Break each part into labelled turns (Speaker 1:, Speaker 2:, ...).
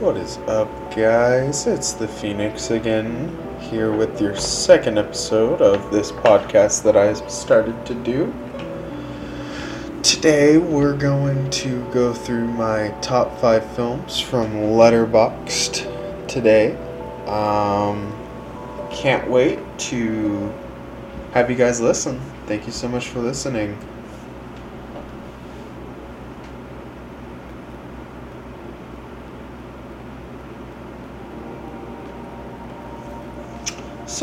Speaker 1: What is up, guys? It's the Phoenix again, here with your second episode of this podcast that I started to do. Today, we're going to go through my top five films from Letterboxd today. Um, can't wait to have you guys listen. Thank you so much for listening.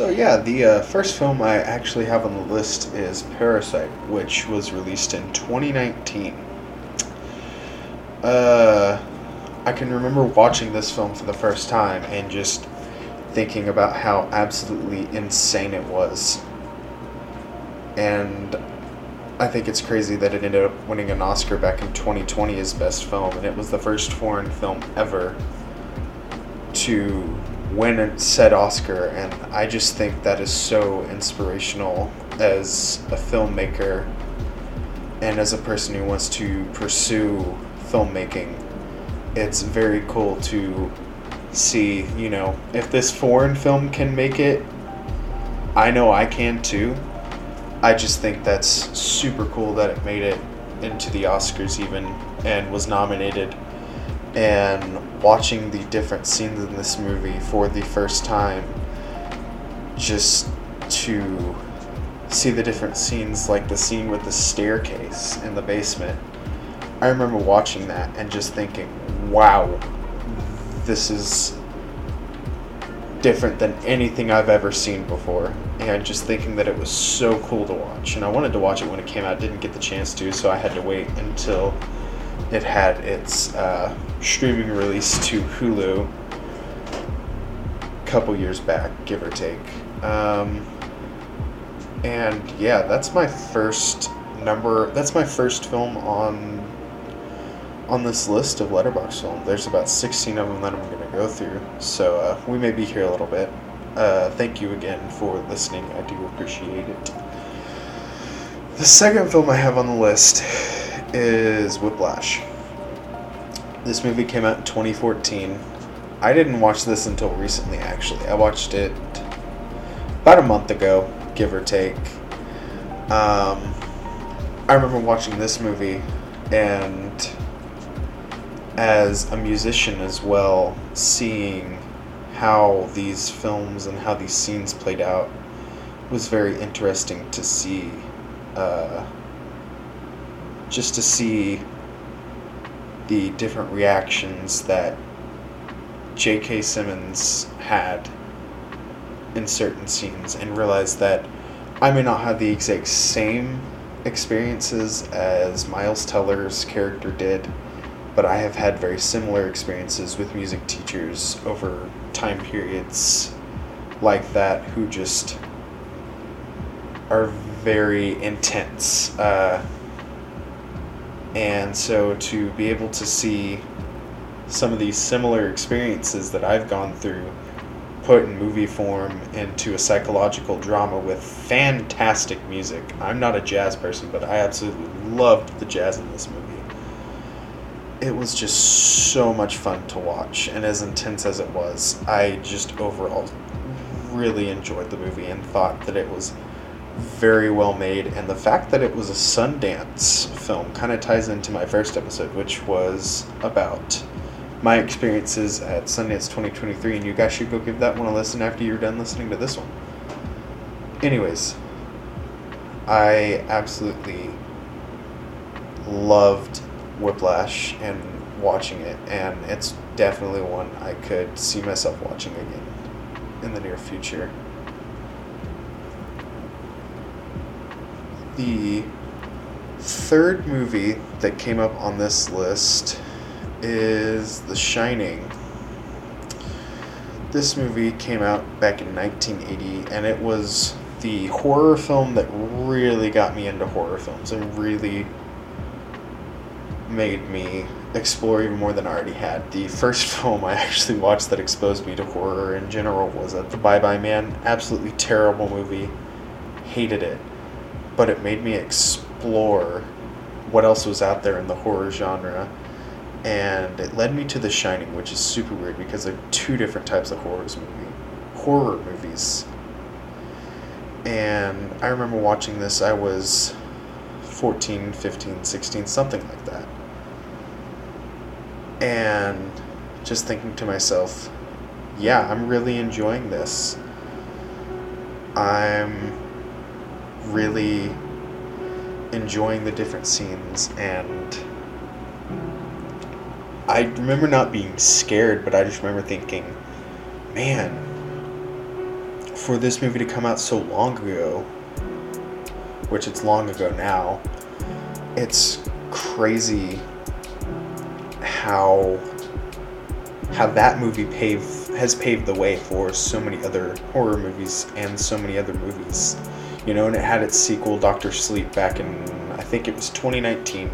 Speaker 1: So yeah, the uh, first film I actually have on the list is Parasite, which was released in 2019. Uh, I can remember watching this film for the first time and just thinking about how absolutely insane it was. And I think it's crazy that it ended up winning an Oscar back in 2020 as Best Film, and it was the first foreign film ever to win said Oscar, and I just think that is so inspirational as a filmmaker and as a person who wants to pursue filmmaking. It's very cool to see, you know, if this foreign film can make it, I know I can too. I just think that's super cool that it made it into the Oscars even and was nominated and watching the different scenes in this movie for the first time just to see the different scenes like the scene with the staircase in the basement i remember watching that and just thinking wow this is different than anything i've ever seen before. And just thinking that it was so cool to watch. And i wanted to watch it when it came out. Didn't get the chance to so i had to wait until it had its uh, streaming release to Hulu a couple years back, give or take. Um, and yeah, that's my first number. That's my first film on on this list of Letterboxd films. There's about 16 of them that I'm going to go through, so uh, we may be here a little bit. Uh, thank you again for listening. I do appreciate it. The second film I have on the list is Whiplash. This movie came out in 2014. I didn't watch this until recently, actually. I watched it about a month ago, give or take. Um, I remember watching this movie, and as a musician as well, seeing how these films and how these scenes played out was very interesting to see. Uh, just to see the different reactions that J.K. Simmons had in certain scenes and realize that I may not have the exact same experiences as Miles Teller's character did, but I have had very similar experiences with music teachers over time periods like that who just are very intense. Uh, and so to be able to see some of these similar experiences that I've gone through put in movie form into a psychological drama with fantastic music. I'm not a jazz person, but I absolutely loved the jazz in this movie. It was just so much fun to watch, and as intense as it was, I just overall really enjoyed the movie and thought that it was very well made, and the fact that it was a Sundance film kind of ties into my first episode, which was about my experiences at Sundance 2023, and you guys should go give that one a listen after you're done listening to this one. Anyways, I absolutely loved Whiplash and watching it, and it's definitely one I could see myself watching again in the near future. The third movie that came up on this list is The Shining. This movie came out back in 1980, and it was the horror film that really got me into horror films and really made me explore even more than I already had. The first film I actually watched that exposed me to horror in general was The Bye Bye Man. Absolutely terrible movie. Hated it but it made me explore what else was out there in the horror genre. and it led me to The Shining, which is super weird because they're two different types of horrors movie, horror movies. And I remember watching this. I was 14, 15, 16, something like that. And just thinking to myself, yeah, I'm really enjoying this. I'm really enjoying the different scenes and I remember not being scared, but I just remember thinking, man, for this movie to come out so long ago, which it's long ago now, it's crazy how how that movie paved has paved the way for so many other horror movies and so many other movies. You know, and it had its sequel, Doctor Sleep, back in I think it was 2019,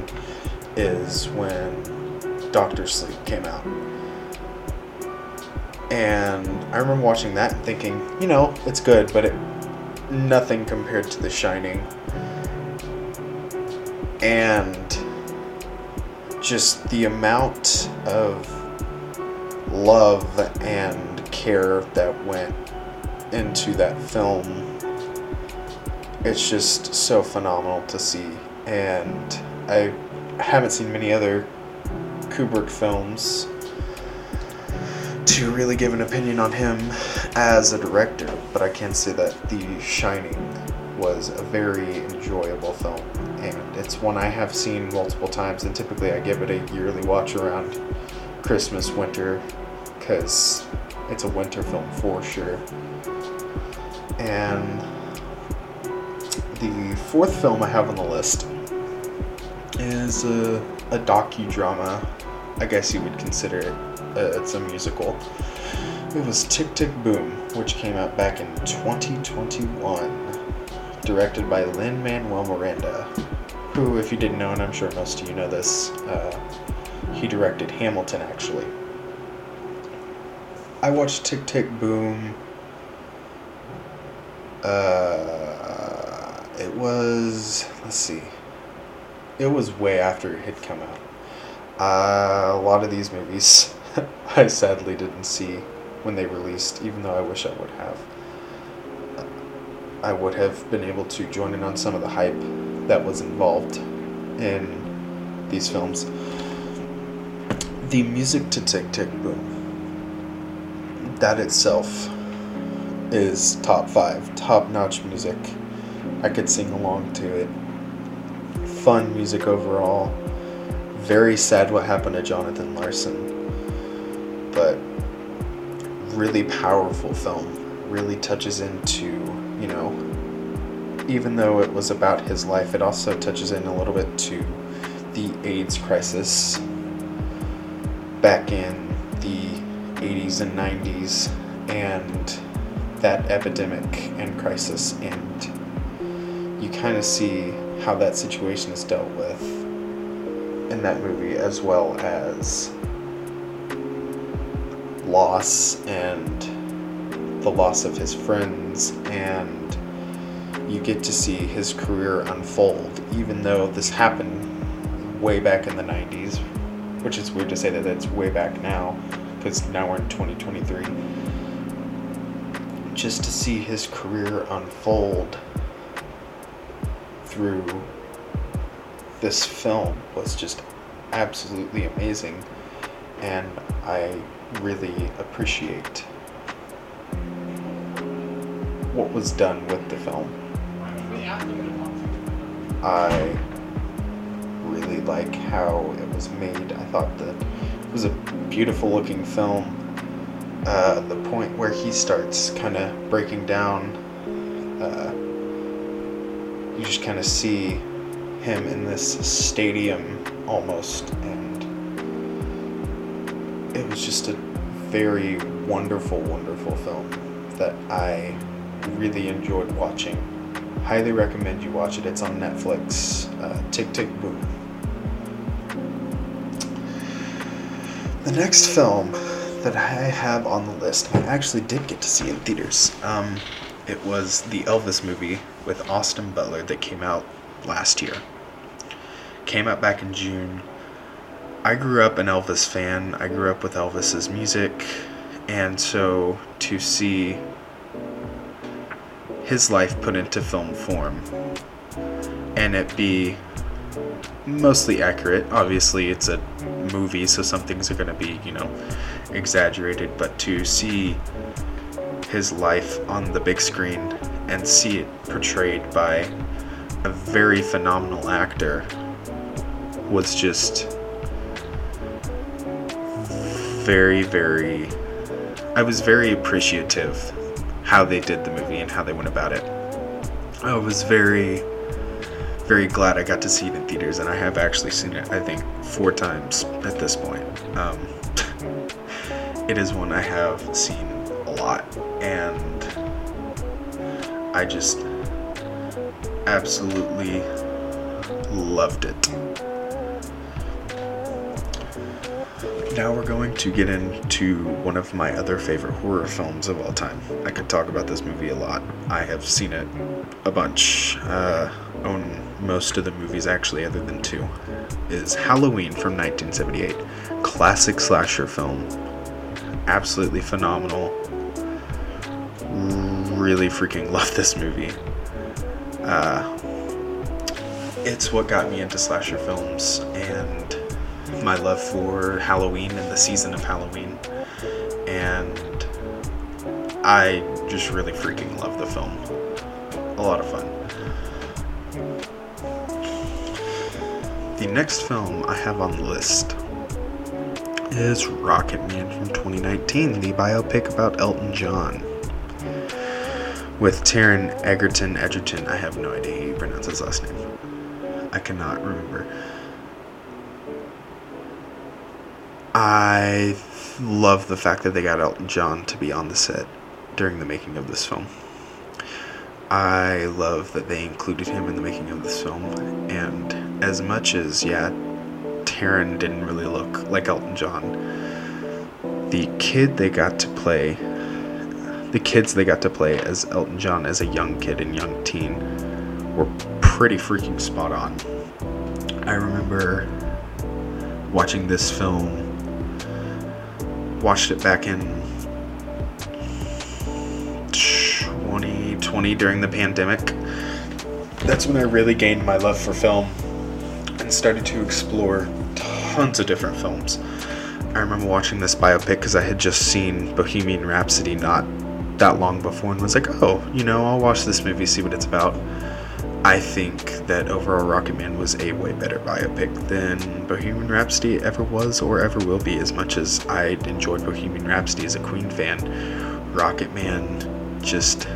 Speaker 1: is when Doctor Sleep came out. And I remember watching that and thinking, you know, it's good, but it nothing compared to The Shining. And just the amount of love and care that went into that film it's just so phenomenal to see and i haven't seen many other kubrick films to really give an opinion on him as a director but i can say that the shining was a very enjoyable film and it's one i have seen multiple times and typically i give it a yearly watch around christmas winter because it's a winter film for sure. And the fourth film I have on the list is a, a docudrama. I guess you would consider it. Uh, it's a musical. It was Tick Tick Boom, which came out back in 2021, directed by Lin Manuel Miranda, who, if you didn't know, and I'm sure most of you know this, uh, he directed Hamilton actually. I watched Tick Tick Boom. Uh, it was let's see. It was way after it had come out. Uh, a lot of these movies I sadly didn't see when they released, even though I wish I would have. I would have been able to join in on some of the hype that was involved in these films. The music to Tick Tick Boom that itself is top five, top notch music. I could sing along to it. Fun music overall. Very sad what happened to Jonathan Larson, but really powerful film. Really touches into, you know, even though it was about his life, it also touches in a little bit to the AIDS crisis back in the 80s and 90s and that epidemic and crisis and you kind of see how that situation is dealt with in that movie as well as loss and the loss of his friends and you get to see his career unfold even though this happened way back in the 90s which is weird to say that it's way back now because now we're in 2023. Just to see his career unfold through this film was just absolutely amazing, and I really appreciate what was done with the film. I really like how it was made. I thought that it was a beautiful looking film. Uh, the point where he starts kind of breaking down, uh, you just kind of see him in this stadium almost, and it was just a very wonderful, wonderful film that I really enjoyed watching. Highly recommend you watch it. It's on Netflix. Uh, Tick Tick Boom. The next film that I have on the list, I actually did get to see in theaters. Um, it was the Elvis movie with Austin Butler that came out last year. Came out back in June. I grew up an Elvis fan. I grew up with Elvis's music. And so to see his life put into film form and it be mostly accurate. Obviously, it's a movie, so some things are going to be, you know, exaggerated, but to see his life on the big screen and see it portrayed by a very phenomenal actor was just very, very. I was very appreciative how they did the movie and how they went about it. I was very, very glad I got to see it in theaters, and I have actually seen it, I think, four times at this point. Um, it is one I have seen a lot, and I just absolutely loved it. Now we're going to get into one of my other favorite horror films of all time. I could talk about this movie a lot. I have seen it a bunch. Uh, own most of the movies actually, other than two. Is Halloween from 1978. Classic slasher film. Absolutely phenomenal. Really freaking love this movie. Uh, it's what got me into slasher films and my love for Halloween and the season of Halloween. And I just really freaking love the film. A lot of fun. The next film I have on the list is Rocket Man from 2019, the biopic about Elton John. With Taron Egerton Edgerton, I have no idea how you pronounce his last name. I cannot remember. I love the fact that they got Elton John to be on the set during the making of this film. I love that they included him in the making of this film. And as much as, yeah, Taron didn't really look like Elton John, the kid they got to play, the kids they got to play as Elton John as a young kid and young teen were pretty freaking spot on. I remember watching this film watched it back in 2020 during the pandemic. That's when I really gained my love for film and started to explore tons of different films. I remember watching this biopic because I had just seen Bohemian Rhapsody not that long before and was like, oh, you know, I'll watch this movie, see what it's about. I think that overall Rocket Man was a way better biopic than Bohemian Rhapsody ever was or ever will be. As much as I enjoyed Bohemian Rhapsody as a Queen fan, Rocket Man just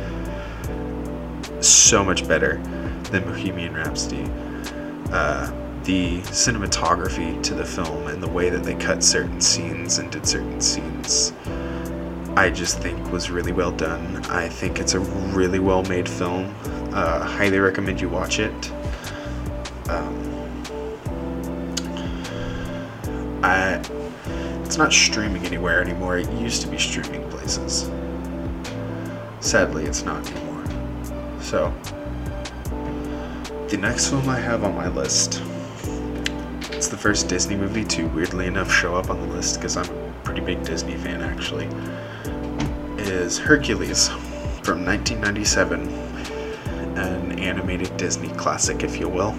Speaker 1: so much better than Bohemian Rhapsody. Uh, the cinematography to the film and the way that they cut certain scenes and did certain scenes, I just think was really well done. I think it's a really well made film. Uh, highly recommend you watch it. Um, I, it's not streaming anywhere anymore. It used to be streaming places. Sadly, it's not anymore. So, the next film I have on my list, it's the first Disney movie to weirdly enough show up on the list because I'm a pretty big Disney fan actually, is Hercules from 1997 an animated Disney classic, if you will.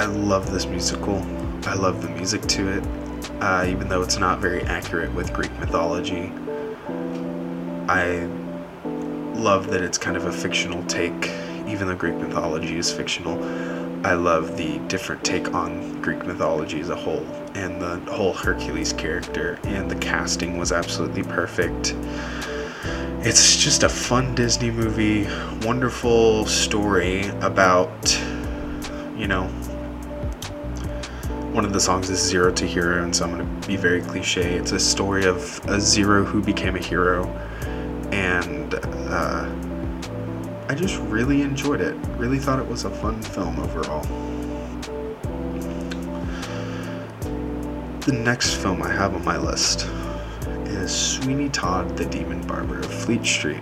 Speaker 1: I love this musical. I love the music to it, uh, even though it's not very accurate with Greek mythology. I love that it's kind of a fictional take, even though Greek mythology is fictional. I love the different take on Greek mythology as a whole, and the whole Hercules character, and the casting was absolutely perfect. It's just a fun Disney movie, wonderful story about, you know, one of the songs is Zero to Hero, and so I'm going to be very cliche. It's a story of a zero who became a hero, and uh, I just really enjoyed it. Really thought it was a fun film overall. The next film I have on my list is Sweeney Todd the Demon Barber of Fleet Street.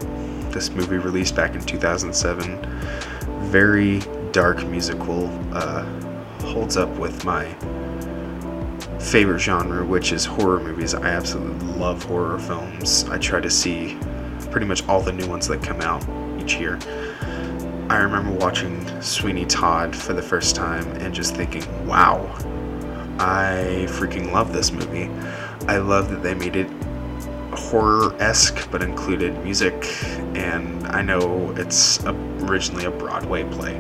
Speaker 1: This movie released back in 2007. Very dark musical, uh, holds up with my favorite genre, which is horror movies. I absolutely love horror films. I try to see pretty much all the new ones that come out each year. I remember watching Sweeney Todd for the first time and just thinking, wow, I freaking love this movie. I love that they made it horror esque but included music, and I know it's originally a Broadway play.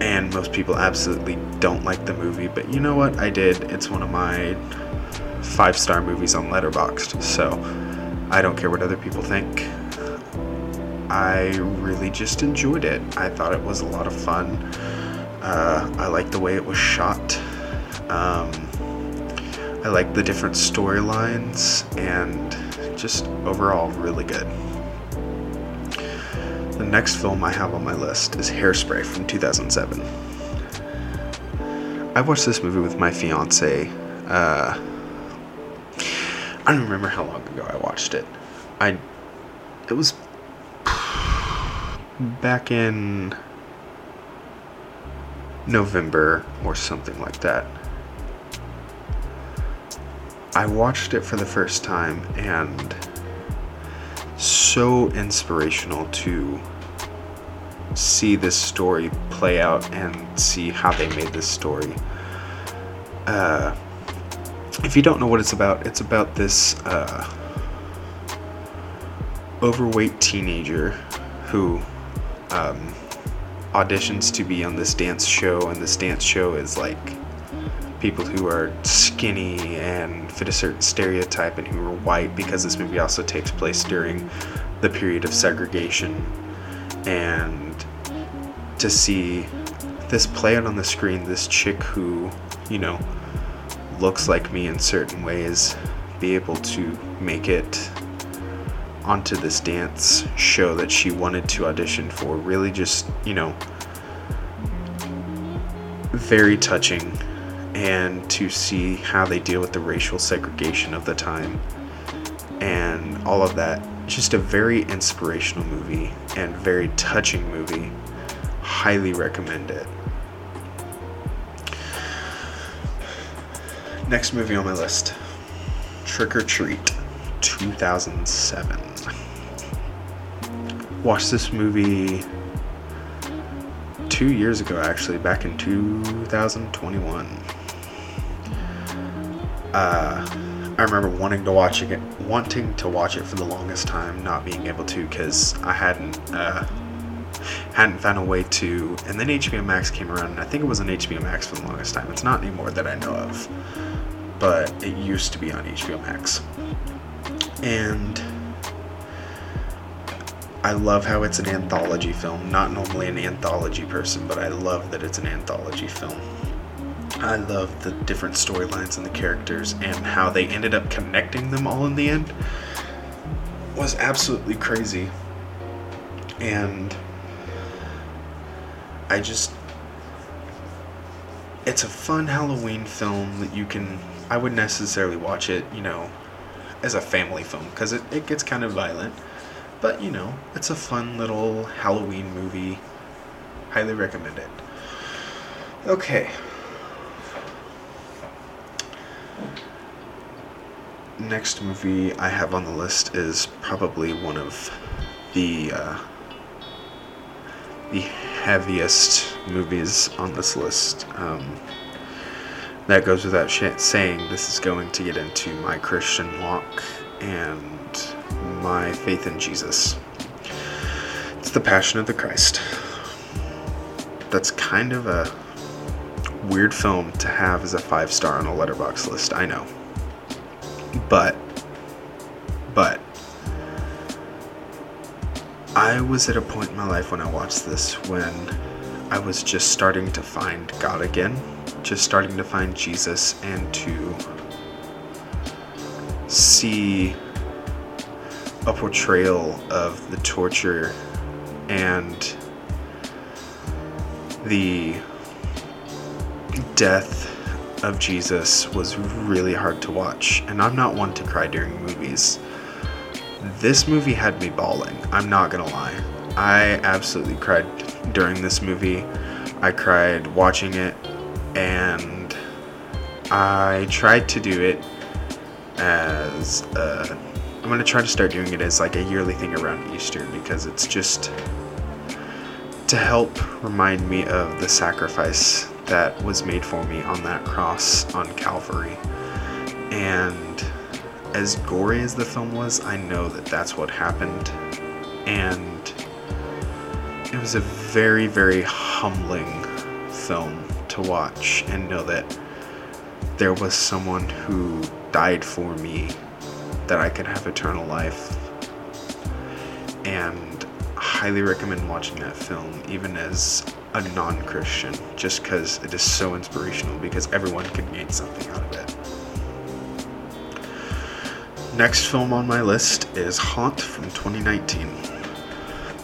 Speaker 1: And most people absolutely don't like the movie, but you know what? I did. It's one of my five star movies on Letterboxd, so I don't care what other people think. I really just enjoyed it. I thought it was a lot of fun. Uh, I like the way it was shot. Um, I like the different storylines and just overall really good. The next film I have on my list is Hairspray from 2007. I watched this movie with my fiance. Uh, I don't remember how long ago I watched it. I it was back in November or something like that. I watched it for the first time and so inspirational to see this story play out and see how they made this story. Uh, if you don't know what it's about, it's about this uh, overweight teenager who um, auditions to be on this dance show, and this dance show is like people who are skinny and fit a certain stereotype and who are white because this movie also takes place during the period of segregation. And to see this play out on the screen this chick who you know looks like me in certain ways be able to make it onto this dance show that she wanted to audition for really just you know very touching and to see how they deal with the racial segregation of the time and all of that. Just a very inspirational movie and very touching movie. Highly recommend it. Next movie on my list Trick 'r Treat 2007. Watched this movie two years ago, actually, back in 2021 uh, I remember wanting to watch it, wanting to watch it for the longest time, not being able to because I hadn't uh, hadn't found a way to. And then HBO Max came around, and I think it was on HBO Max for the longest time. It's not anymore that I know of, but it used to be on HBO Max. And I love how it's an anthology film. Not normally an anthology person, but I love that it's an anthology film. I love the different storylines and the characters and how they ended up connecting them all in the end was absolutely crazy. And I just it's a fun Halloween film that you can I wouldn't necessarily watch it, you know, as a family film because it, it gets kind of violent. But you know, it's a fun little Halloween movie. Highly recommend it. Okay, next movie I have on the list is probably one of the uh, the heaviest movies on this list. Um, that goes without sh- saying. This is going to get into my Christian walk and my faith in Jesus. It's the Passion of the Christ. That's kind of a weird film to have as a five star on a Letterboxd list. I know. But, but, I was at a point in my life when I watched this when I was just starting to find God again, just starting to find Jesus and to see a portrayal of the torture and the death of Jesus was really hard to watch, and I'm not one to cry during movies. This movie had me bawling, I'm not gonna lie. I absolutely cried during this movie. I cried watching it, and I tried to do it as a, I'm gonna try to start doing it as like a yearly thing around Easter because it's just to help remind me of the sacrifice that was made for me on that cross on Calvary. And as gory as the film was, I know that that's what happened. And it was a very, very humbling film to watch and know that there was someone who died for me that I could have eternal life. And highly recommend watching that film, even as a non Christian, just because it is so inspirational, because everyone can gain something out of it. Next film on my list is Haunt from 2019.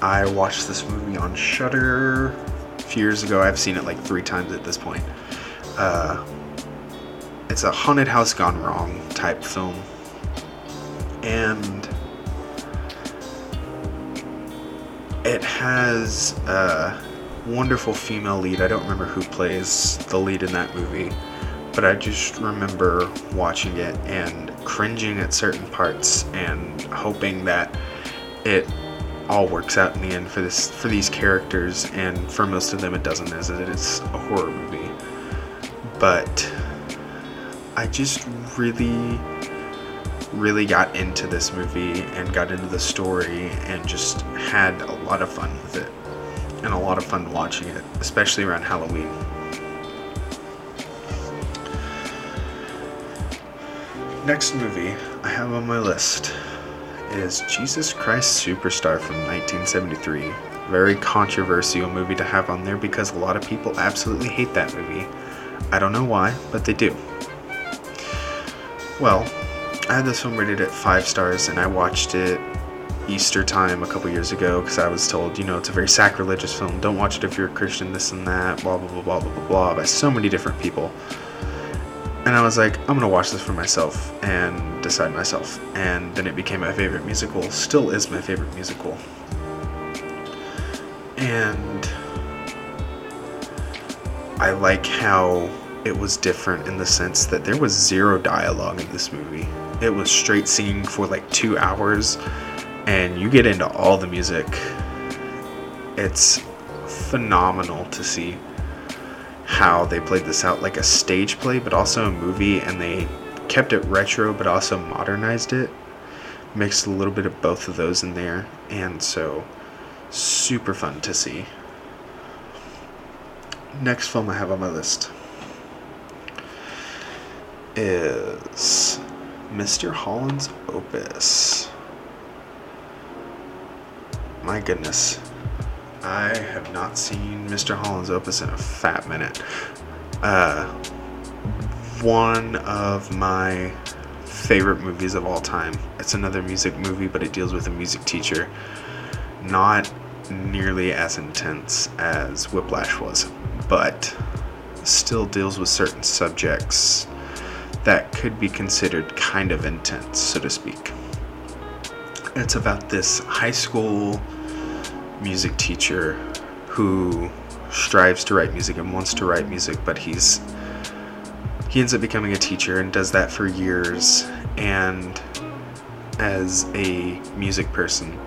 Speaker 1: I watched this movie on Shudder a few years ago. I've seen it like three times at this point. Uh, it's a haunted house gone wrong type film, and it has a wonderful female lead. I don't remember who plays the lead in that movie, but I just remember watching it and cringing at certain parts and hoping that it all works out in the end for this for these characters and for most of them it doesn't as it is a horror movie but i just really really got into this movie and got into the story and just had a lot of fun with it and a lot of fun watching it especially around halloween next movie i have on my list is Jesus Christ Superstar from 1973. Very controversial movie to have on there because a lot of people absolutely hate that movie. I don't know why, but they do. Well, I had this film rated at 5 stars and I watched it Easter time a couple years ago because I was told, you know, it's a very sacrilegious film. Don't watch it if you're a Christian, this and that, blah, blah, blah, blah, blah, blah, blah, by so many different people. And I was like, I'm gonna watch this for myself and decide myself. And then it became my favorite musical, still is my favorite musical. And I like how it was different in the sense that there was zero dialogue in this movie. It was straight singing for like two hours, and you get into all the music. It's phenomenal to see how they played this out like a stage play, but also a movie, and they kept it retro, but also modernized it. Mixed a little bit of both of those in there, and so super fun to see. Next film I have on my list is Mr. Holland's Opus. My goodness, I have not seen Mr. Holland's Opus in a fat minute. Uh, one of my favorite movies of all time. It's another music movie, but it deals with a music teacher. Not nearly as intense as Whiplash was, but still deals with certain subjects that could be considered kind of intense, so to speak. It's about this high school music teacher who strives to write music and wants to write music, but he's he ends up becoming a teacher and does that for years. And as a music person,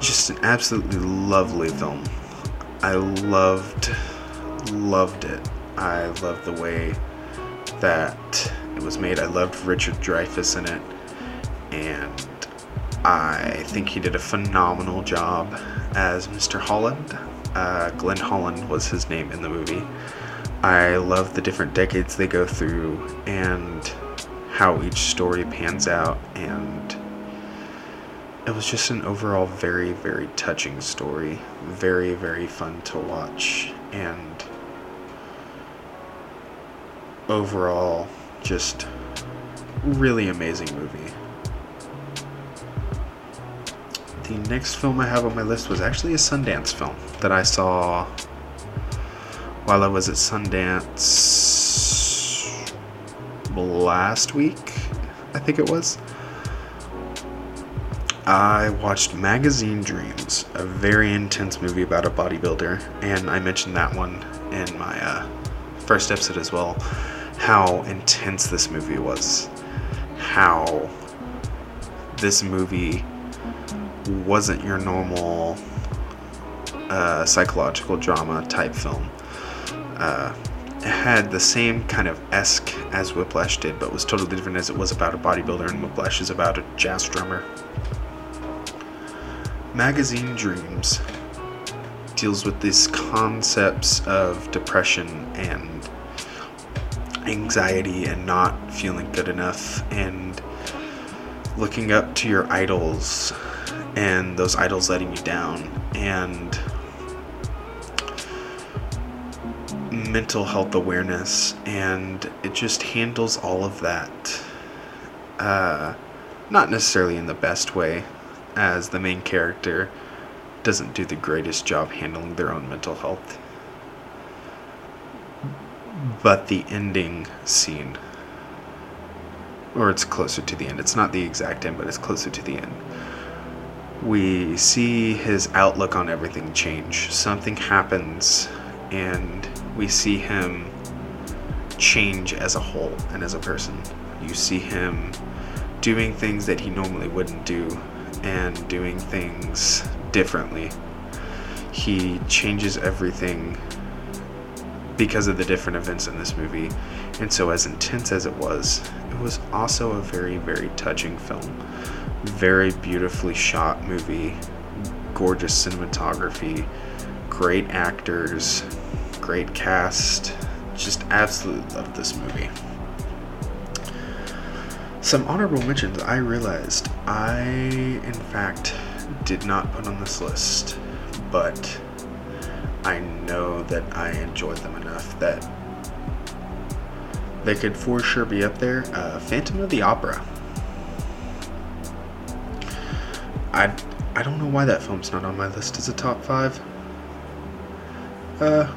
Speaker 1: just an absolutely lovely film. I loved loved it. I loved the way that it was made. I loved Richard Dreyfuss in it, and I think he did a phenomenal job as Mr. Holland. Uh, Glenn Holland was his name in the movie. I love the different decades they go through and how each story pans out, and it was just an overall very, very touching story. Very, very fun to watch, and overall, just really amazing movie. The next film I have on my list was actually a Sundance film that I saw while I was at Sundance last week, I think it was. I watched Magazine Dreams, a very intense movie about a bodybuilder, and I mentioned that one in my uh, first episode as well. How intense this movie was. How this movie wasn't your normal uh, psychological drama type film. Uh, it had the same kind of esque as Whiplash did, but was totally different as it was about a bodybuilder, and Whiplash is about a jazz drummer. Magazine Dreams deals with these concepts of depression and anxiety and not feeling good enough and looking up to your idols and those idols letting you down and mental health awareness, and it just handles all of that. Uh, not necessarily in the best way, as the main character doesn't do the greatest job handling their own mental health. But the ending scene, or it's closer to the end, it's not the exact end, but it's closer to the end. We see his outlook on everything change. Something happens, and we see him change as a whole and as a person. You see him doing things that he normally wouldn't do and doing things differently. He changes everything because of the different events in this movie. And so, as intense as it was, it was also a very, very touching film. Very beautifully shot movie, gorgeous cinematography, great actors, great cast. Just absolutely loved this movie. Some honorable mentions I realized I, in fact, did not put on this list, but I know that I enjoyed them enough that they could for sure be up there. Uh, Phantom of the Opera. I I don't know why that film's not on my list as a top five. Uh,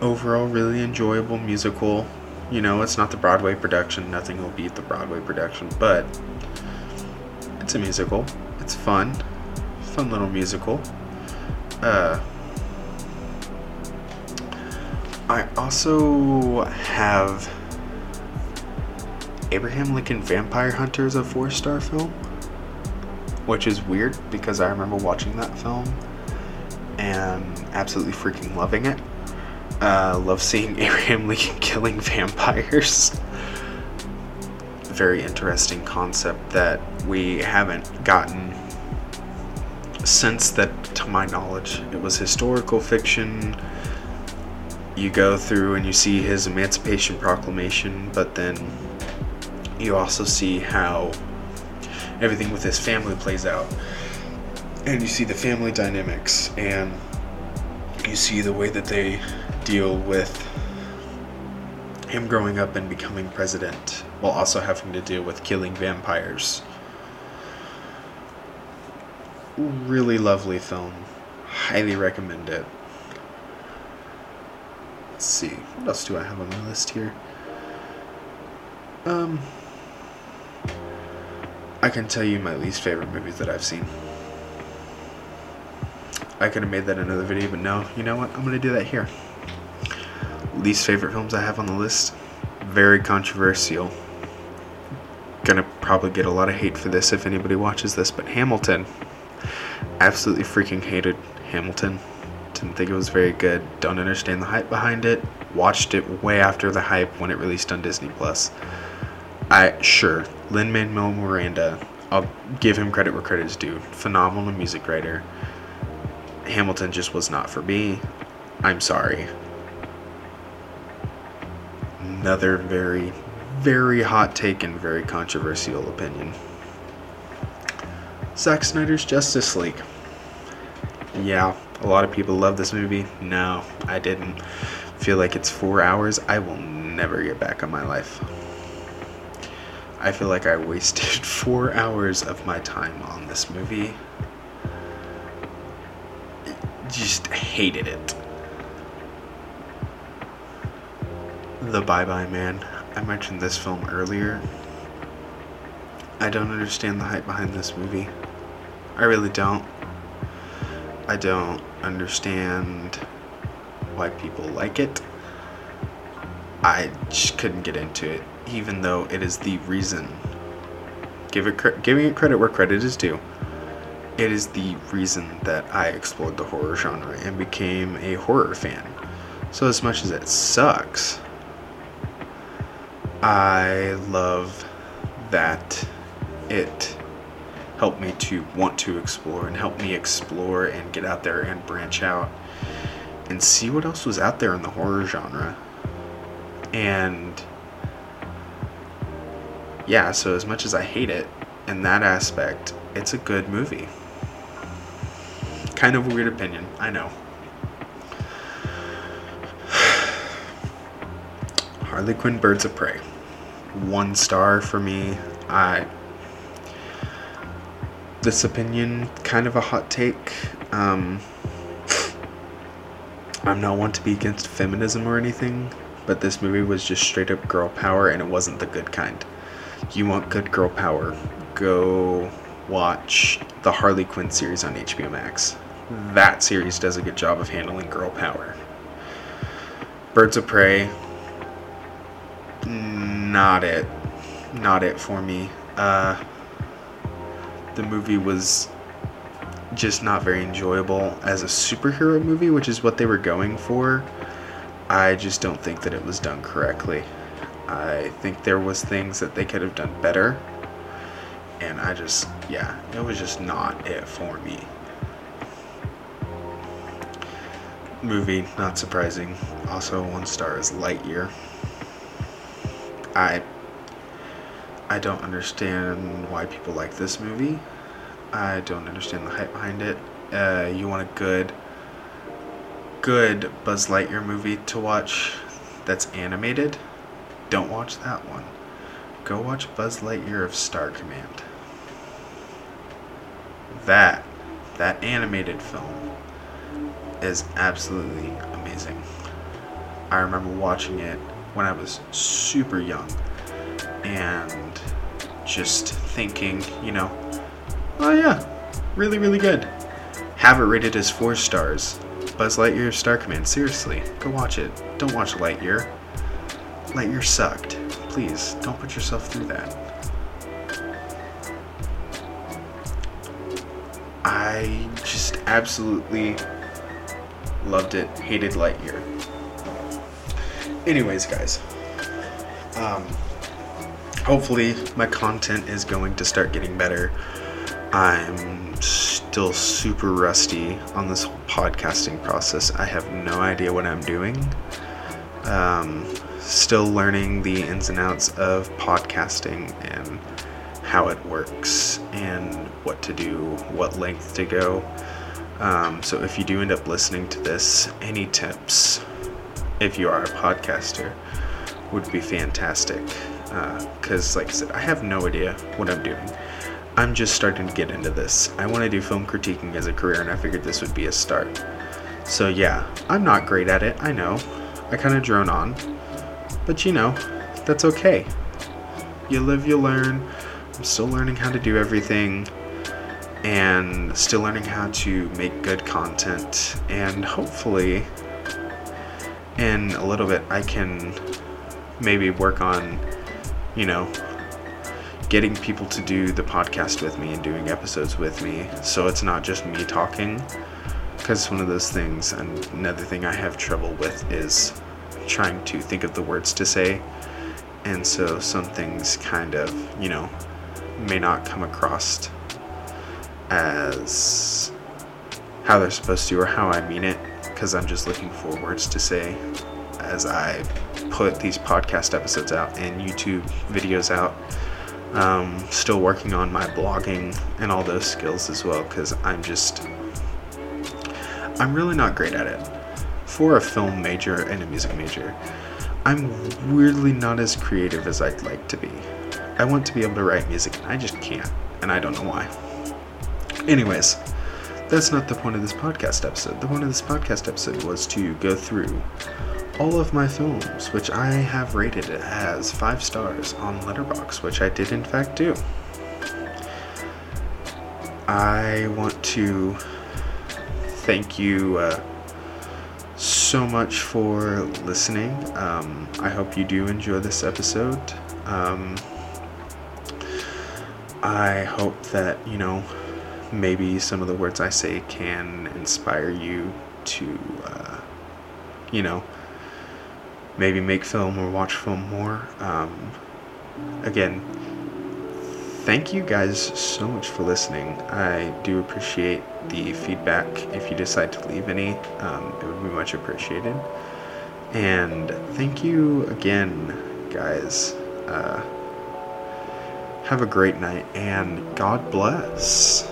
Speaker 1: overall really enjoyable musical. You know, it's not the Broadway production, nothing will beat the Broadway production, but it's a musical. It's fun. Fun little musical. Uh I also have Abraham Lincoln Vampire Hunter is a four star film, which is weird because I remember watching that film and absolutely freaking loving it. Uh, love seeing Abraham Lincoln killing vampires. Very interesting concept that we haven't gotten since that, to my knowledge, it was historical fiction. You go through and you see his Emancipation Proclamation, but then you also see how everything with his family plays out. And you see the family dynamics, and you see the way that they deal with him growing up and becoming president while also having to deal with killing vampires. Really lovely film. Highly recommend it. Let's see. What else do I have on my list here? Um I can tell you my least favorite movies that I've seen. I could have made that another video, but no, you know what? I'm to do that here least favorite films I have on the list. Very controversial. Gonna probably get a lot of hate for this if anybody watches this, but Hamilton. Absolutely freaking hated Hamilton. Didn't think it was very good. Don't understand the hype behind it. Watched it way after the hype when it released on Disney Plus. I sure Lin Manuel Miranda. I'll give him credit where credit is due. Phenomenal music writer. Hamilton just was not for me. I'm sorry another very, very hot take and very controversial opinion. Zack Snyder's Justice League. Yeah, a lot of people love this movie. No, I didn't. Feel like it's four hours I will never get back on my life. I feel like I wasted four hours of my time on this movie. Just hated it. The Bye Bye Man. I mentioned this film earlier. I don't understand the hype behind this movie. I really don't. I don't understand why people like it. I just couldn't get into it, even though it is the reason. Give it giving it credit where credit is due. It is the reason that I explored the horror genre and became a horror fan. So as much as it sucks, I love that it helped me to want to explore and help me explore and get out there and branch out and see what else was out there in the horror genre. And yeah, so as much as I hate it in that aspect, it's a good movie. Kind of a weird opinion, I know. Harley Quinn Birds of Prey. One star for me. I this opinion kind of a hot take. Um, I'm not one to be against feminism or anything, but this movie was just straight up girl power and it wasn't the good kind. You want good girl power, go watch the Harley Quinn series on HBO Max. That series does a good job of handling girl power. Birds of Prey, not it. Not it for me. Uh, the movie was just not very enjoyable as a superhero movie, which is what they were going for. I just don't think that it was done correctly. I think there was things that they could have done better. And I just yeah, it was just not it for me. Movie, not surprising. Also one star is Lightyear. I I don't understand why people like this movie. I don't understand the hype behind it. Uh, you want a good, good Buzz Lightyear movie to watch that's animated? Don't watch that one. Go watch Buzz Lightyear of Star Command. That, that animated film is absolutely amazing. I remember watching it when I was super young and just thinking, you know, oh yeah, really, really good. Have it rated as four stars. Buzz Lightyear Star Command, seriously, go watch it. Don't watch Lightyear. Lightyear sucked. Please, don't put yourself through that. I just absolutely loved it, hated Lightyear. Anyways, guys, um, hopefully my content is going to start getting better. I'm still super rusty on this whole podcasting process. I have no idea what I'm doing. Um, still learning the ins and outs of podcasting and how it works and what to do, what length to go. Um, so if you do end up listening to this, any tips, if you are a podcaster, would be fantastic because, uh, like I said, I have no idea what I'm doing. I'm just starting to get into this. I want to do film critiquing as a career, and I figured this would be a start. So, yeah, I'm not great at it, I know. I kind of drone on. But, you know, that's okay. You live, you learn. I'm still learning how to do everything and still learning how to make good content. And hopefully, in a little bit, I can maybe work on you know, getting people to do the podcast with me and doing episodes with me. So it's not just me talking because one of those things and another thing i have trouble with is trying to think of the words to say. And so some things kind of you know may not come across as how they're supposed to or how i mean it because i'm just looking for words to say as I put these podcast episodes out and YouTube videos out. Um, still working on my blogging and all those skills as well because I'm just, I'm really not great at it. For a film major and a music major, I'm weirdly not as creative as I'd like to be. I want to be able to write music and I just can't, and I don't know why. Anyways, that's not the point of this podcast episode. The point of this podcast episode was to go through all of my films, which I have rated as five stars on Letterboxd, which I did in fact do. I want to thank you uh, so much for listening. Um, I hope you do enjoy this episode. Um, I hope that, you know, maybe some of the words I say can inspire you to, uh, you know, maybe make film or watch film more. Um, again, thank you guys so much for listening. I do appreciate the feedback. If you decide to leave any, um, it would be much appreciated. And thank you again, guys. Uh, have a great night and God bless.